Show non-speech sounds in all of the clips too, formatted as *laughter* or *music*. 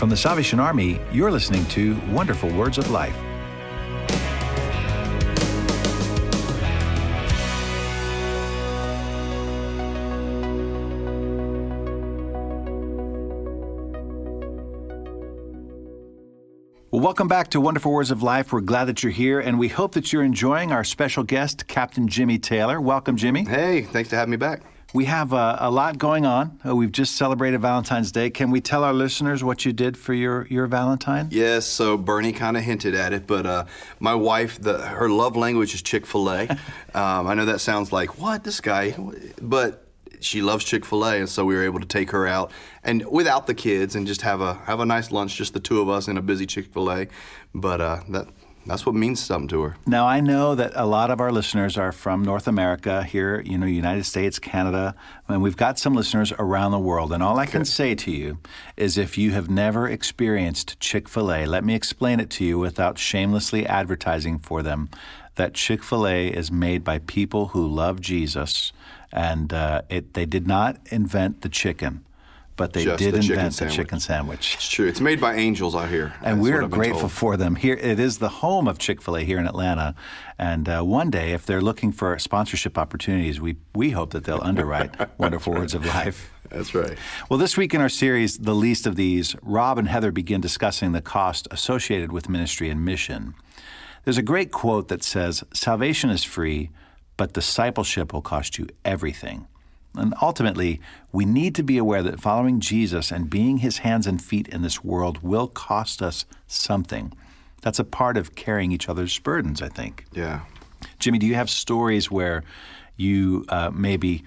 From the Salvation Army, you're listening to Wonderful Words of Life. Well, welcome back to Wonderful Words of Life. We're glad that you're here, and we hope that you're enjoying our special guest, Captain Jimmy Taylor. Welcome, Jimmy. Hey, thanks for having me back. We have uh, a lot going on. Uh, we've just celebrated Valentine's Day. Can we tell our listeners what you did for your, your Valentine? Yes, so Bernie kind of hinted at it, but uh, my wife, the, her love language is Chick fil A. *laughs* um, I know that sounds like, what, this guy? But she loves Chick Fil A, and so we were able to take her out and without the kids and just have a have a nice lunch, just the two of us in a busy Chick Fil A. But uh, that that's what means something to her. Now I know that a lot of our listeners are from North America here, you know, United States, Canada, and we've got some listeners around the world. And all I can say to you is if you have never experienced Chick-fil-A, let me explain it to you without shamelessly advertising for them that Chick-fil-A is made by people who love Jesus and uh, it, they did not invent the chicken but they Just did the chicken invent the chicken sandwich. It's true. It's made by angels out here. And we're grateful told. for them. Here, it is the home of Chick Fil A here in Atlanta. And uh, one day, if they're looking for sponsorship opportunities, we we hope that they'll underwrite *laughs* Wonderful Words of Life. That's right. Well, this week in our series, The Least of These, Rob and Heather begin discussing the cost associated with ministry and mission. There's a great quote that says, Salvation is free, but discipleship will cost you everything. And ultimately, we need to be aware that following Jesus and being his hands and feet in this world will cost us something. That's a part of carrying each other's burdens, I think. Yeah. Jimmy, do you have stories where you uh, maybe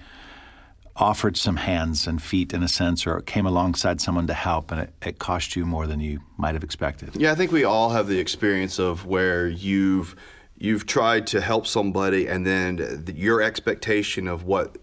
offered some hands and feet in a sense, or came alongside someone to help and it, it cost you more than you might have expected? Yeah, I think we all have the experience of where you've you've tried to help somebody, and then th- your expectation of what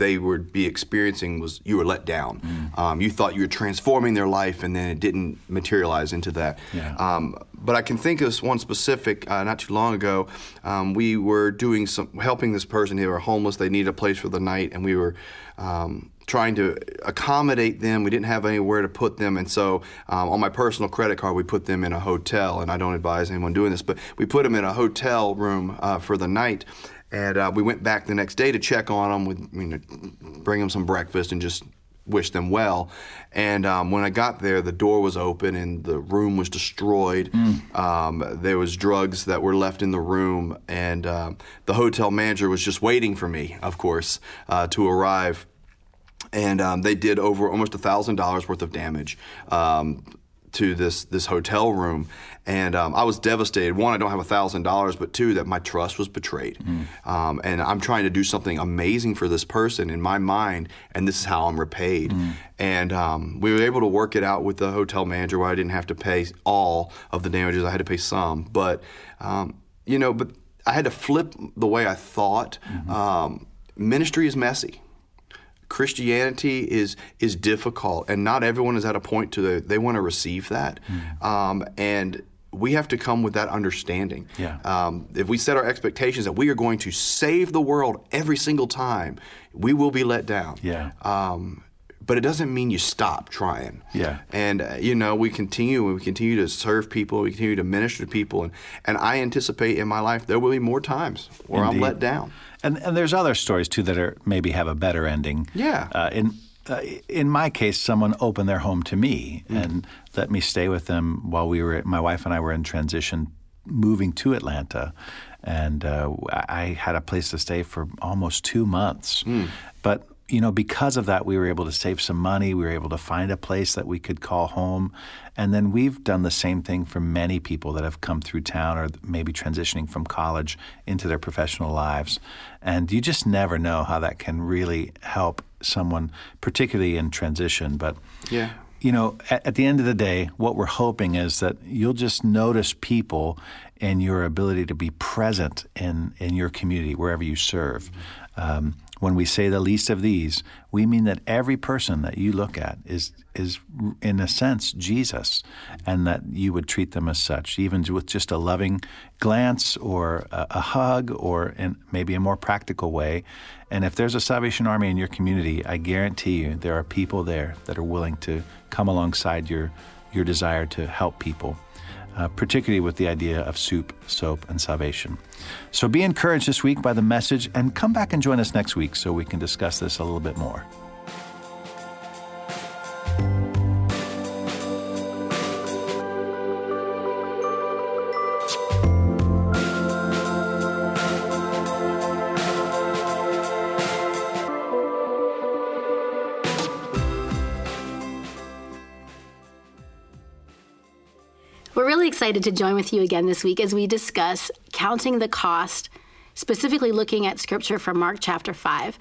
they would be experiencing was you were let down. Um, you thought you were transforming their life, and then it didn't materialize into that. Yeah. Um, but I can think of one specific. Uh, not too long ago, um, we were doing some helping this person. They were homeless. They needed a place for the night, and we were. Um, trying to accommodate them. We didn't have anywhere to put them, and so um, on my personal credit card, we put them in a hotel. And I don't advise anyone doing this, but we put them in a hotel room uh, for the night. And uh, we went back the next day to check on them, with you know, bring them some breakfast and just wish them well. And um, when I got there, the door was open and the room was destroyed. Um, there was drugs that were left in the room, and um, the hotel manager was just waiting for me, of course, uh, to arrive and um, they did over almost a thousand dollars worth of damage um, to this this hotel room. And um, I was devastated. One, I don't have a thousand dollars, but two, that my trust was betrayed. Um, and I'm trying to do something amazing for this person in my mind, and this is how I'm repaid. And um, we were able to work it out with the hotel manager, where I didn't have to pay all of the damages. I had to pay some, but um, you know, but I had to flip the way I thought. Um, ministry is messy. Christianity is is difficult, and not everyone is at a point to the, they want to receive that, um, and we have to come with that understanding. Yeah. Um, if we set our expectations that we are going to save the world every single time, we will be let down. Yeah. Um, but it doesn't mean you stop trying. Yeah. And uh, you know, we continue. We continue to serve people. We continue to minister to people, and and I anticipate in my life there will be more times where I'm let down. And and there's other stories too that are maybe have a better ending. Yeah. Uh, in uh, in my case, someone opened their home to me Mm-hmm. and let me stay with them while we were. My wife and I were in transition, moving to Atlanta, and uh, I I had a place to stay for almost two months. Mm. But you know, because of that, we were able to save some money. We were able to find a place that we could call home. And then we've done the same thing for many people that have come through town or maybe transitioning from college into their professional lives. And you just never know how that can really help someone, particularly in transition. But Yeah. you know, at, at the end of the day, what we're hoping is that you'll just notice people and your ability to be present in, in your community, wherever you serve. Um, when we say the least of these, we mean that every person that you look at is, is in a sense, Jesus, and that you would treat them as such, even with just a loving glance or a, a hug or in maybe a more practical way. And if there's a Salvation Army in your community, I guarantee you there are people there that are willing to come alongside your your desire to help people, uh, particularly with the idea of soup, soap, and salvation. So be encouraged this week by the message and come back and join us next week so we can discuss this a little bit more. Excited to join with you again this week as we discuss counting the cost, specifically looking at scripture from Mark chapter 5.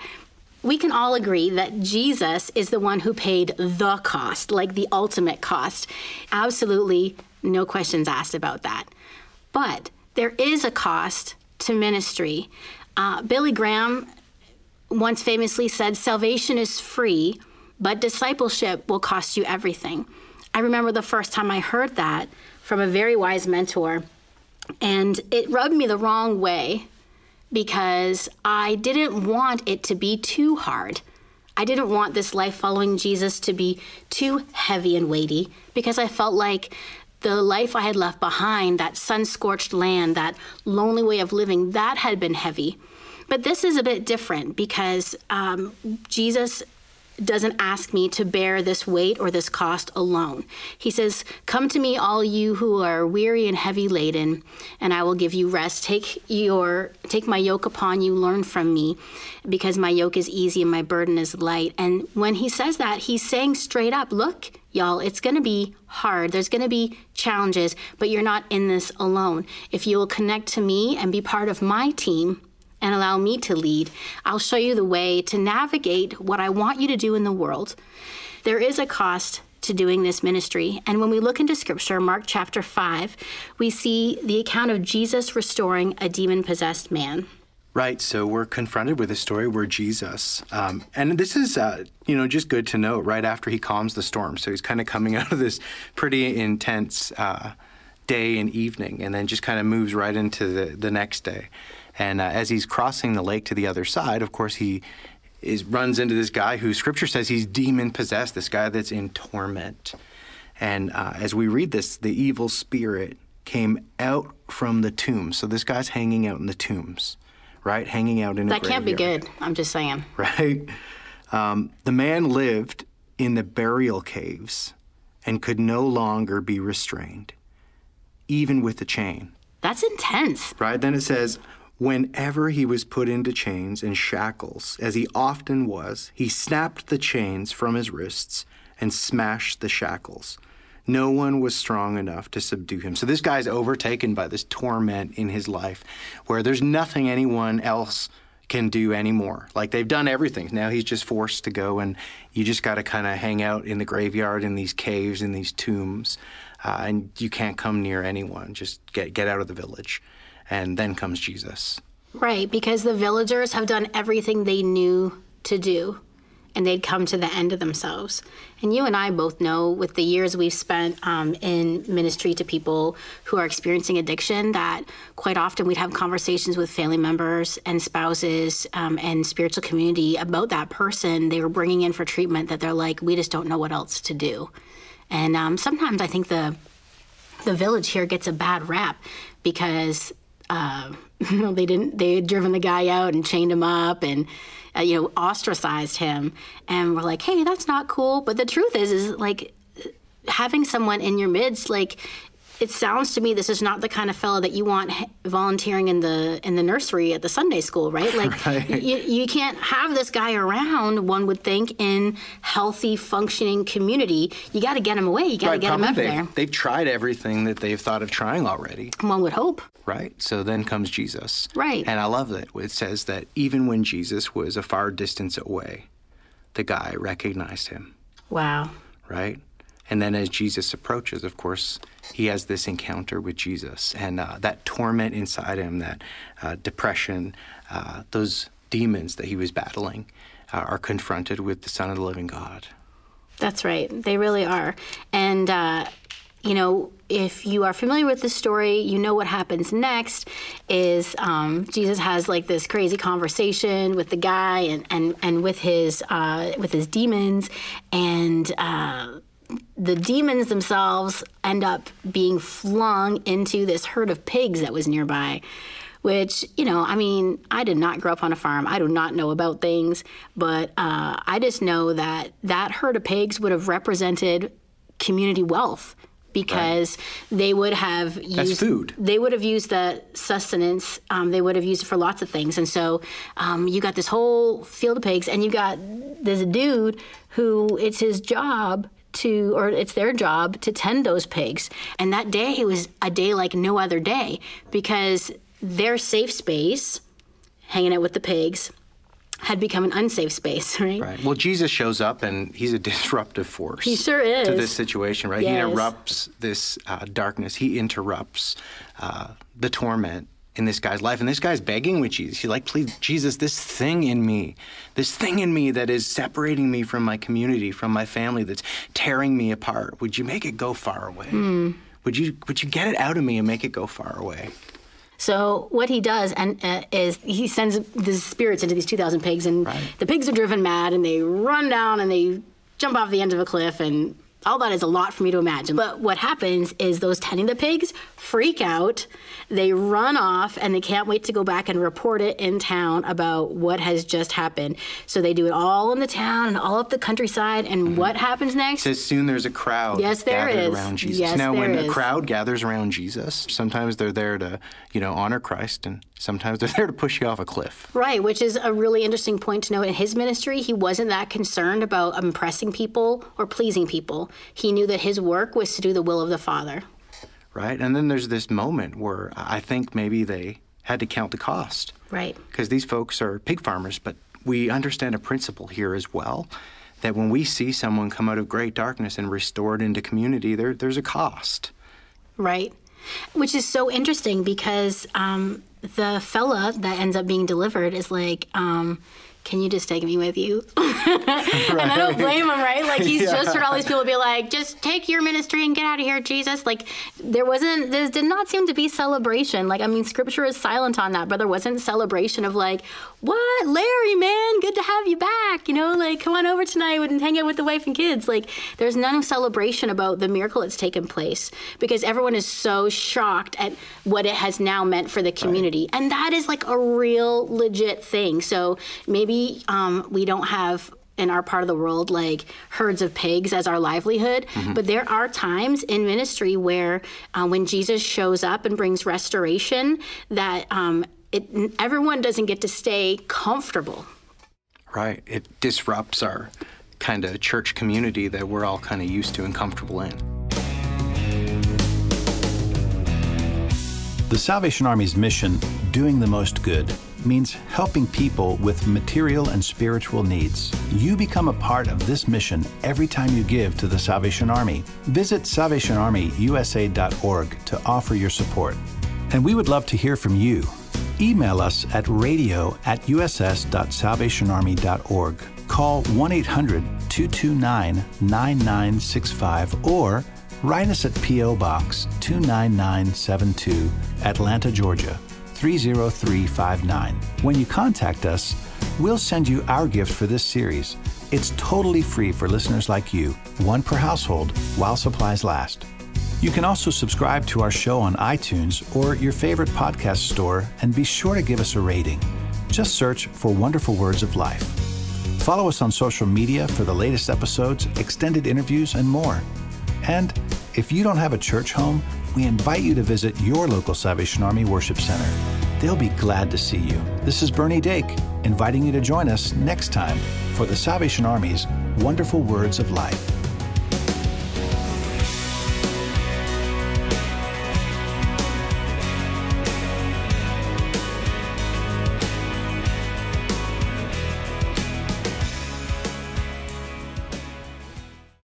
We can all agree that Jesus is the one who paid the cost, like the ultimate cost. Absolutely no questions asked about that. But there is a cost to ministry. Uh, Billy Graham once famously said, Salvation is free, but discipleship will cost you everything. I remember the first time I heard that from a very wise mentor. And it rubbed me the wrong way because I didn't want it to be too hard. I didn't want this life following Jesus to be too heavy and weighty because I felt like the life I had left behind, that sun scorched land, that lonely way of living, that had been heavy. But this is a bit different because um, Jesus doesn't ask me to bear this weight or this cost alone. He says, Come to me, all you who are weary and heavy laden, and I will give you rest. Take your take my yoke upon you, learn from me, because my yoke is easy and my burden is light. And when he says that, he's saying straight up, look, y'all, it's gonna be hard. There's gonna be challenges, but you're not in this alone. If you will connect to me and be part of my team, and allow me to lead. I'll show you the way to navigate what I want you to do in the world. There is a cost to doing this ministry. And when we look into scripture, Mark chapter 5, we see the account of Jesus restoring a demon possessed man. Right. So we're confronted with a story where Jesus, um, and this is, uh, you know, just good to know right after he calms the storm. So he's kind of coming *laughs* out of this pretty intense uh, day and evening, and then just kind of moves right into the, the next day. And uh, as he's crossing the lake to the other side, of course, he is runs into this guy who Scripture says he's demon possessed. This guy that's in torment. And uh, as we read this, the evil spirit came out from the tomb. So this guy's hanging out in the tombs, right? Hanging out in that can't be good. I'm just saying. *laughs* Right. Um, the man lived in the burial caves and could no longer be restrained, even with the chain. That's intense. Right. Then it says, Whenever he was put into chains and shackles, as he often was, he snapped the chains from his wrists and smashed the shackles. No one was strong enough to subdue him. So this guy's overtaken by this torment in his life where there's nothing anyone else can do anymore. Like they've done everything. Now he's just forced to go and you just got to kind of hang out in the graveyard in these caves in these tombs. Uh, and you can't come near anyone. Just get get out of the village and then comes Jesus. Right, because the villagers have done everything they knew to do and they'd come to the end of themselves. And you and I both know, with the years we've spent um, in ministry to people who are experiencing addiction, that quite often we'd have conversations with family members and spouses um, and spiritual community about that person they were bringing in for treatment that they're like, we just don't know what else to do. And um, sometimes I think the the village here gets a bad rap because *laughs* uh, they didn't they had driven the guy out and chained him up and uh, you know ostracized him and we're like hey that's not cool. But the truth is is like having someone in your midst like it sounds to me this is not the kind of fellow that you want volunteering in the in the nursery at the Sunday school, right? Like *laughs* right. You, you can't have this guy around. One would think in healthy, functioning community, you got to get him away. You got to right, get him out there. They've tried everything that they've thought of trying already. One would hope. Right. So then comes Jesus. Right. And I love that it says that even when Jesus was a far distance away, the guy recognized him. Wow. Right. And then as Jesus approaches, of course, he has this encounter with Jesus. And uh, that torment inside him, that uh, depression, uh, those demons that he was battling uh, are confronted with the Son of the living God. That's right. They really are. And, uh, you know, if you are familiar with the story, you know what happens next is um, Jesus has like this crazy conversation with the guy and, and, and with his uh, with his demons, and the demons themselves end up being flung into this herd of pigs that was nearby. Which, you know, I mean, I did not grow up on a farm. I do not know about things, but uh, I just know that that herd of pigs would have represented community wealth because right. they would have used That's food. They would have used the sustenance. Um, they would have used it for lots of things, and so um, you got this whole field of pigs, and you got this dude who it's his job to, or it's their job to tend those pigs. And that day was a day like no other day because their safe space, hanging out with the pigs, had become an unsafe space, *laughs* right? Right. Well, Jesus shows up and he's a *laughs* disruptive force. He sure is. To this situation, right? Yes. He interrupts this uh, darkness. He interrupts uh, the torment in this guy's life. And this guy's begging with Jesus. He's like, please, Jesus, this thing in me, this thing in me that is separating me from my community, from my family, that's tearing me apart, would you make it go far away? Mm. Would you would you get it out of me and make it go far away? So what he does and uh, is he sends the spirits into these 2,000 pigs, and right. the pigs are driven mad, and they run down and they jump off the end of a cliff, and all that is a lot for me to imagine. But what happens is those tending the pigs freak out. They run off and they can't wait to go back and report it in town about what has just happened. So they do it all in the town and all up the countryside. And mm-hmm. what happens next? So soon there's a crowd yes, there gathered is. around Jesus. Yes, now, when is. a crowd gathers around Jesus, sometimes they're there to, you know, honor Christ and sometimes they're *laughs* there to push you off a cliff. Right, which is a really interesting point to note. In his ministry, he wasn't that concerned about impressing people or pleasing people. He knew that his work was to do the will of the Father. Right, and then there's this moment where I think maybe they had to count the cost. Right. Because these folks are pig farmers, but we understand a principle here as well that when we see someone come out of great darkness and restored into community, there, there's a cost. Right. Which is so interesting because um, the fella that ends up being delivered is like, um, can you just take me with you? *laughs* right. And I don't blame him, right? Like he's *laughs* yeah. just heard all these people be like, just take your ministry and get out of here, Jesus. Like there wasn't, there did not seem to be celebration. Like, I mean, scripture is silent on that, but there wasn't celebration of like, what, Larry, man, good to have you back. You know, like come on over tonight and hang out with the wife and kids. Like there's none of celebration about the miracle that's taken place because everyone is so shocked at what it has now meant for the community. Right. And that is like a real legit thing. So maybe um, we don't have in our part of the world like herds of pigs as our livelihood mm-hmm. but there are times in ministry where uh, when jesus shows up and brings restoration that um, it, everyone doesn't get to stay comfortable. Right. It disrupts our kind of church community that we're all kind of used to and comfortable in. The Salvation Army's mission, doing the most good, means helping people with material and spiritual needs. You become a part of this mission every time you give to the Salvation Army. Visit salvationarmyusa.org to offer your support. And we would love to hear from you. Email us at radio at uss.salvationarmy.org. Call 1 800 229 9965 or write us at P.O. Box 29972, Atlanta, Georgia 30359. When you contact us, we'll send you our gift for this series. It's totally free for listeners like you, one per household, while supplies last. You can also subscribe to our show on iTunes or your favorite podcast store and be sure to give us a rating. Just search for Wonderful Words of Life. Follow us on social media for the latest episodes, extended interviews, and more. And if you don't have a church home, we invite you to visit your local Salvation Army Worship Center. They'll be glad to see you. This is Bernie Dake, inviting you to join us next time for the Salvation Army's Wonderful Words of Life.